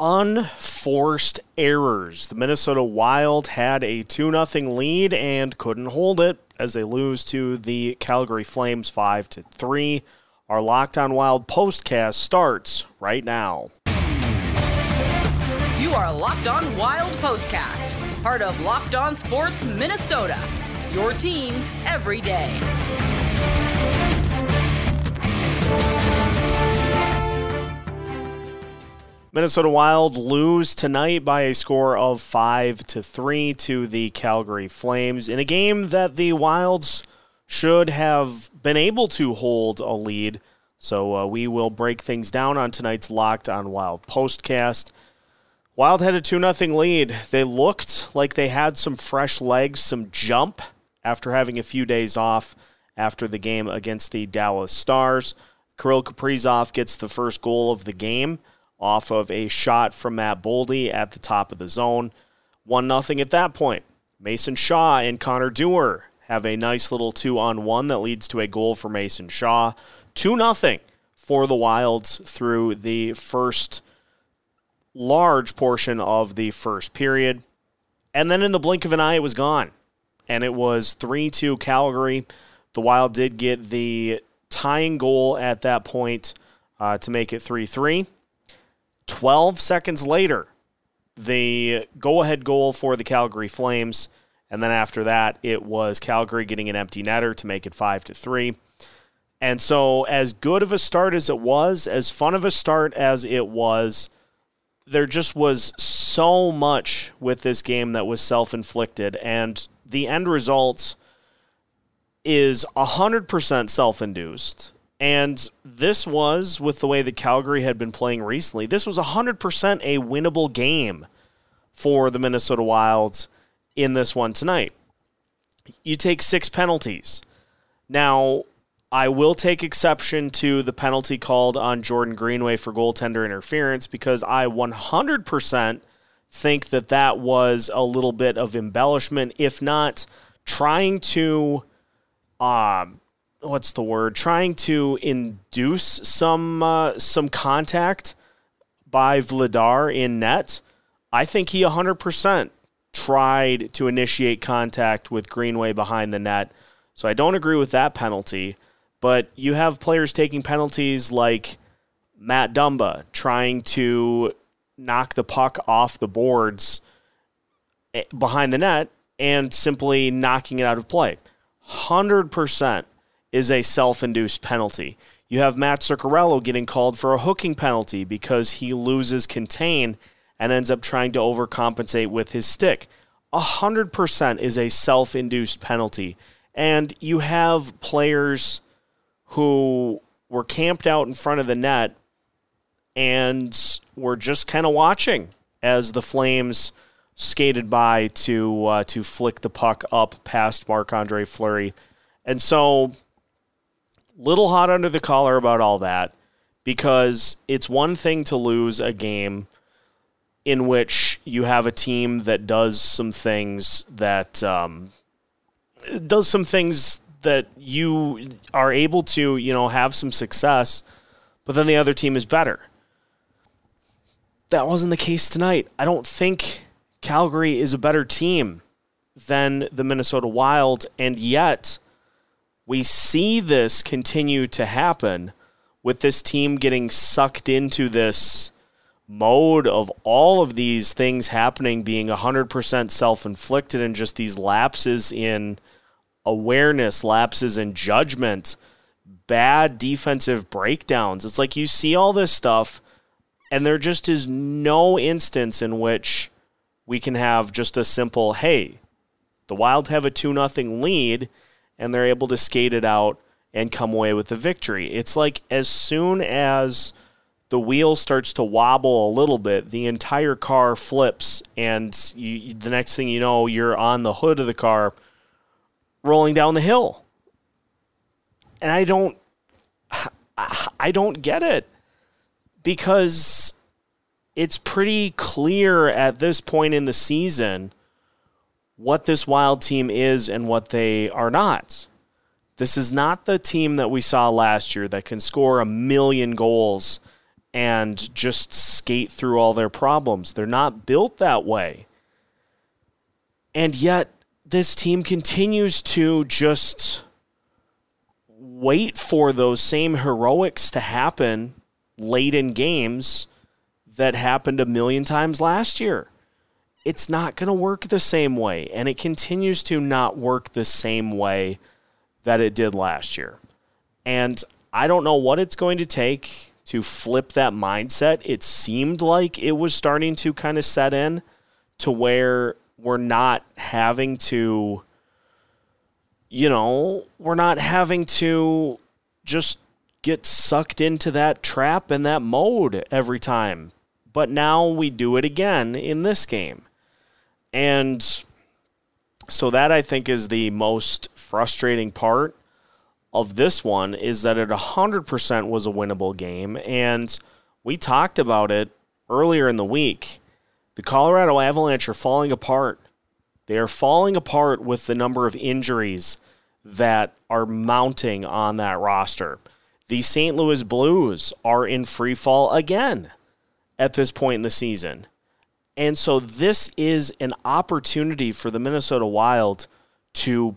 unforced errors. The Minnesota Wild had a 2 0 lead and couldn't hold it as they lose to the Calgary Flames 5 to 3. Our Locked On Wild postcast starts right now. You are Locked On Wild Postcast, part of Locked On Sports Minnesota. Your team every day. Minnesota Wild lose tonight by a score of 5 to 3 to the Calgary Flames in a game that the Wilds should have been able to hold a lead. So uh, we will break things down on tonight's Locked on Wild postcast. Wild had a 2 0 lead. They looked like they had some fresh legs, some jump after having a few days off after the game against the Dallas Stars. Kirill Kaprizov gets the first goal of the game off of a shot from Matt Boldy at the top of the zone. 1 0 at that point. Mason Shaw and Connor Dewar have a nice little two on one that leads to a goal for Mason Shaw. 2 0 for the Wilds through the first large portion of the first period. And then in the blink of an eye, it was gone. And it was 3 2 Calgary. The Wild did get the tying goal at that point uh, to make it 3 3. 12 seconds later, the go ahead goal for the Calgary Flames. And then after that, it was Calgary getting an empty netter to make it 5 to 3. And so, as good of a start as it was, as fun of a start as it was, there just was so much with this game that was self inflicted. And the end result is 100% self induced. And this was, with the way that Calgary had been playing recently, this was 100% a winnable game for the Minnesota Wilds in this one tonight. You take six penalties. Now, I will take exception to the penalty called on Jordan Greenway for goaltender interference because I 100% think that that was a little bit of embellishment, if not trying to um, what's the word? Trying to induce some uh, some contact by Vladar in net. I think he 100% tried to initiate contact with Greenway behind the net. So I don't agree with that penalty. But you have players taking penalties like Matt Dumba trying to knock the puck off the boards eh, behind the net and simply knocking it out of play. 100% is a self induced penalty. You have Mats Zuccarello getting called for a hooking penalty because he loses contain and ends up trying to overcompensate with his stick. 100% is a self induced penalty. And you have players who were camped out in front of the net and were just kind of watching as the Flames skated by to uh, to flick the puck up past Marc Andre Fleury. And so little hot under the collar about all that because it's one thing to lose a game in which you have a team that does some things that um, does some things that you are able to you know have some success but then the other team is better. That wasn't the case tonight. I don't think calgary is a better team than the minnesota wild and yet we see this continue to happen with this team getting sucked into this mode of all of these things happening being 100% self inflicted and just these lapses in awareness, lapses in judgment, bad defensive breakdowns. It's like you see all this stuff, and there just is no instance in which we can have just a simple, hey, the Wild have a 2 0 lead and they're able to skate it out and come away with the victory. It's like as soon as the wheel starts to wobble a little bit, the entire car flips, and you, the next thing you know, you're on the hood of the car rolling down the hill. And I don't, I don't get it because it's pretty clear at this point in the season what this Wild team is and what they are not. This is not the team that we saw last year that can score a million goals and just skate through all their problems. They're not built that way. And yet, this team continues to just wait for those same heroics to happen late in games that happened a million times last year. It's not going to work the same way, and it continues to not work the same way that it did last year. And I don't know what it's going to take to flip that mindset. It seemed like it was starting to kind of set in to where we're not having to, you know, we're not having to just get sucked into that trap and that mode every time. But now we do it again in this game. And so that I think is the most frustrating part of this one is that it 100% was a winnable game. And we talked about it earlier in the week. The Colorado Avalanche are falling apart. They are falling apart with the number of injuries that are mounting on that roster. The St. Louis Blues are in free fall again at this point in the season. And so this is an opportunity for the Minnesota Wild to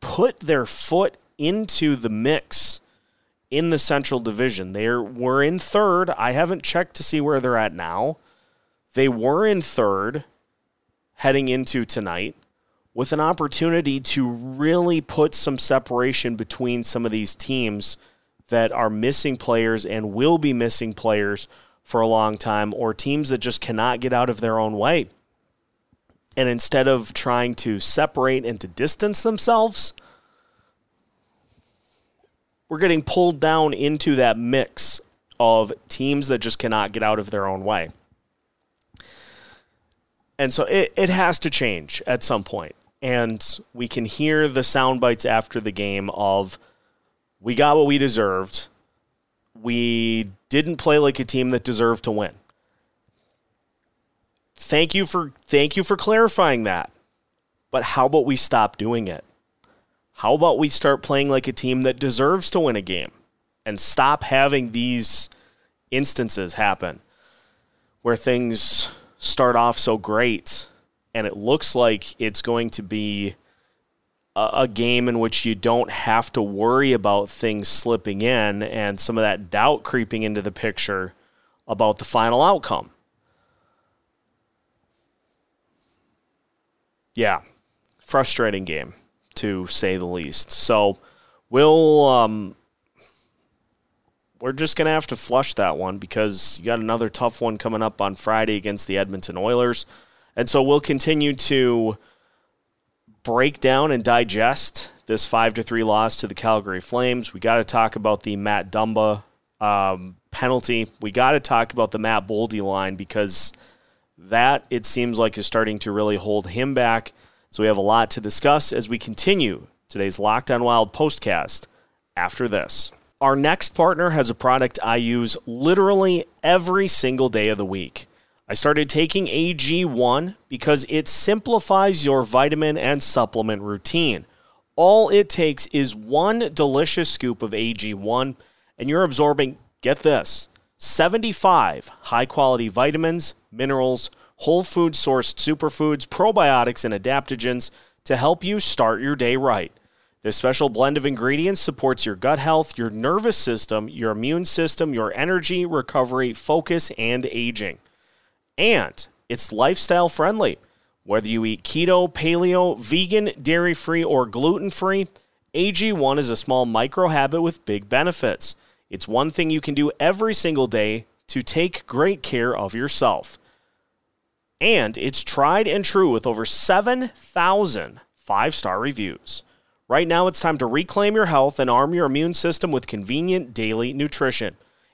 put their foot into the mix in the Central Division. They were in third. I haven't checked to see where they're at now. They were in third heading into tonight with an opportunity to really put some separation between some of these teams that are missing players and will be missing players for a long time, or teams that just cannot get out of their own way. And instead of trying to separate and to distance themselves, we're getting pulled down into that mix of teams that just cannot get out of their own way. And so it, it has to change at some point. And we can hear the sound bites after the game of we got what we deserved. We didn't play like a team that deserved to win. Thank you for thank you for clarifying that. But how about we stop doing it? How about we start playing like a team that deserves to win a game and stop having these instances happen where things start off so great and it looks like it's going to be a game in which you don't have to worry about things slipping in and some of that doubt creeping into the picture about the final outcome. Yeah, frustrating game to say the least. So we'll um, we're just gonna have to flush that one because you got another tough one coming up on Friday against the Edmonton Oilers, and so we'll continue to break down and digest this five to three loss to the Calgary Flames. We got to talk about the Matt Dumba um, penalty. We got to talk about the Matt Boldy line because that it seems like is starting to really hold him back. So we have a lot to discuss as we continue today's Locked On Wild postcast after this. Our next partner has a product I use literally every single day of the week. I started taking AG1 because it simplifies your vitamin and supplement routine. All it takes is one delicious scoop of AG1, and you're absorbing, get this, 75 high quality vitamins, minerals, whole food sourced superfoods, probiotics, and adaptogens to help you start your day right. This special blend of ingredients supports your gut health, your nervous system, your immune system, your energy, recovery, focus, and aging and it's lifestyle friendly. Whether you eat keto, paleo, vegan, dairy free, or gluten free, AG1 is a small micro habit with big benefits. It's one thing you can do every single day to take great care of yourself. And it's tried and true with over 7,000 five star reviews. Right now, it's time to reclaim your health and arm your immune system with convenient daily nutrition.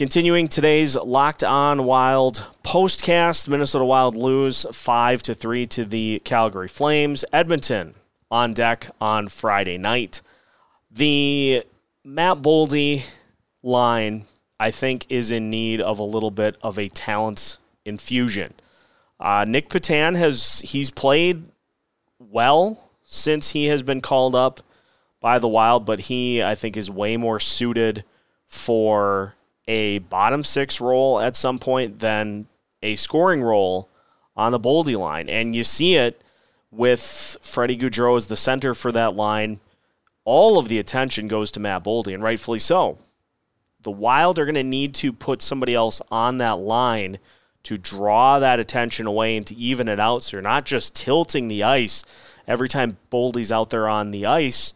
Continuing today's Locked On Wild postcast, Minnesota Wild lose 5 to 3 to the Calgary Flames. Edmonton on deck on Friday night. The Matt Boldy line, I think, is in need of a little bit of a talent infusion. Uh, Nic Petan has he's played well since he has been called up by the Wild, but he I think is way more suited for a bottom six role at some point than a scoring role on the Boldy line. And you see it with Freddie Gaudreau as the center for that line. All of the attention goes to Matt Boldy, and rightfully so. The Wild are going to need to put somebody else on that line to draw that attention away and to even it out so you're not just tilting the ice every time Boldy's out there on the ice.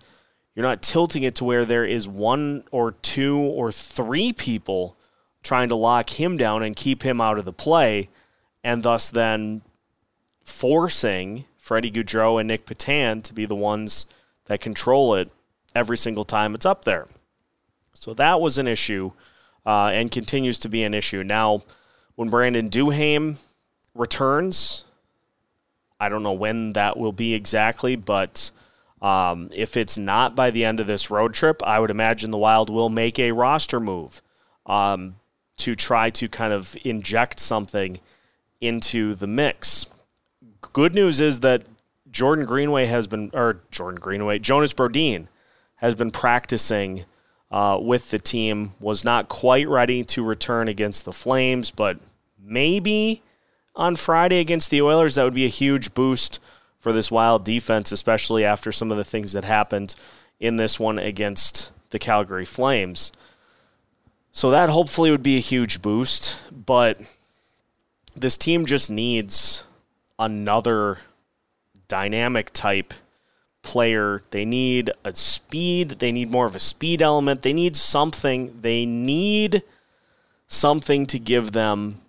You're not tilting it to where there is one or two or three people trying to lock him down and keep him out of the play, and thus then forcing Freddie Gaudreau and Nic Petan to be the ones that control it every single time it's up there. So that was an issue uh, and continues to be an issue. Now, when Brandon Duhaime returns, I don't know when that will be exactly, but um, if it's not by the end of this road trip, I would imagine the Wild will make a roster move um, to try to kind of inject something into the mix. Good news is that Jordan Greenway has been, or Jordan Greenway, Jonas Brodin has been practicing uh, with the team. Was not quite ready to return against the Flames, but maybe on Friday against the Oilers, that would be a huge boost for this Wild defense, especially after some of the things that happened in this one against the Calgary Flames. So that hopefully would be a huge boost, but this team just needs another dynamic type player. They need a speed. They need more of a speed element. They need something. They need something to give them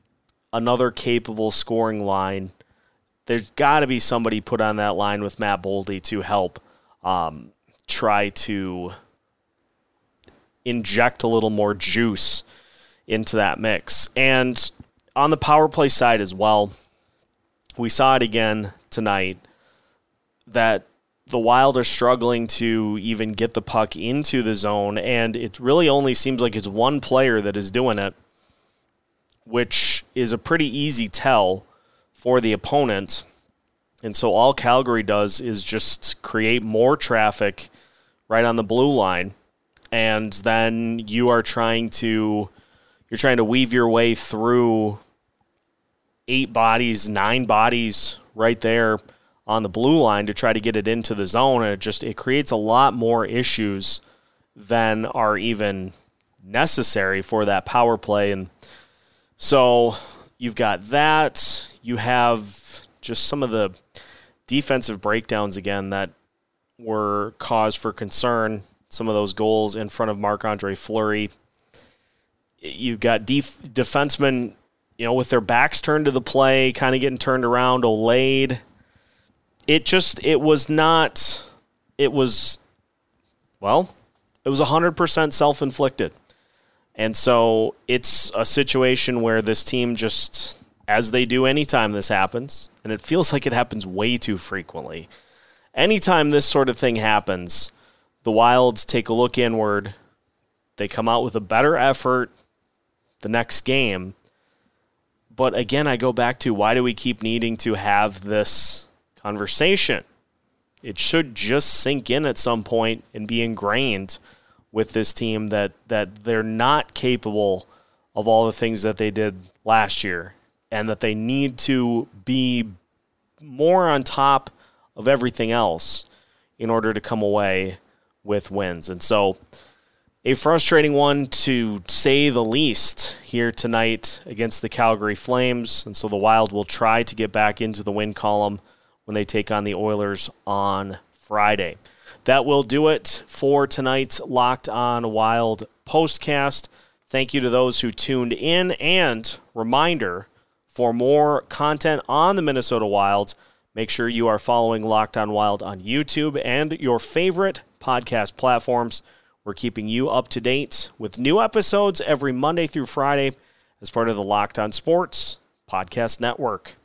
another capable scoring line. There's got to be somebody put on that line with Matt Boldy to help um, try to inject a little more juice into that mix. And on the power play side as well, we saw it again tonight that the Wild are struggling to even get the puck into the zone, and it really only seems like it's one player that is doing it, which is a pretty easy tell for the opponent. And so all Calgary does is just create more traffic right on the blue line, and then you are trying to you're trying to weave your way through eight bodies, nine bodies right there on the blue line to try to get it into the zone. And it just it creates a lot more issues than are even necessary for that power play. And so you've got that you have just some of the defensive breakdowns again that were cause for concern. Some of those goals in front of Marc-Andre Fleury. You've got def- defensemen you know with their backs turned to the play kind of getting turned around Olade it just it was not it was well it was 100% self-inflicted. And so it's a situation where this team just as they do anytime this happens and it feels like it happens way too frequently. Anytime this sort of thing happens the wilds take a look inward they come out with a better effort the next game. But again i go back to why do we keep needing to have this conversation. It should just sink in at some point and be ingrained with this team that that they're not capable of all the things that they did last year and that they need to be more on top of everything else in order to come away with wins. And so a frustrating one to say the least here tonight against the Calgary Flames. And so the Wild will try to get back into the win column when they take on the Oilers on Friday. That will do it for tonight's Locked On Wild postcast. Thank you to those who tuned in. And reminder for more content on the Minnesota Wilds, make sure you are following Locked On Wild on YouTube and your favorite podcast platforms. We're keeping you up to date with new episodes every Monday through Friday as part of the Locked On Sports Podcast Network.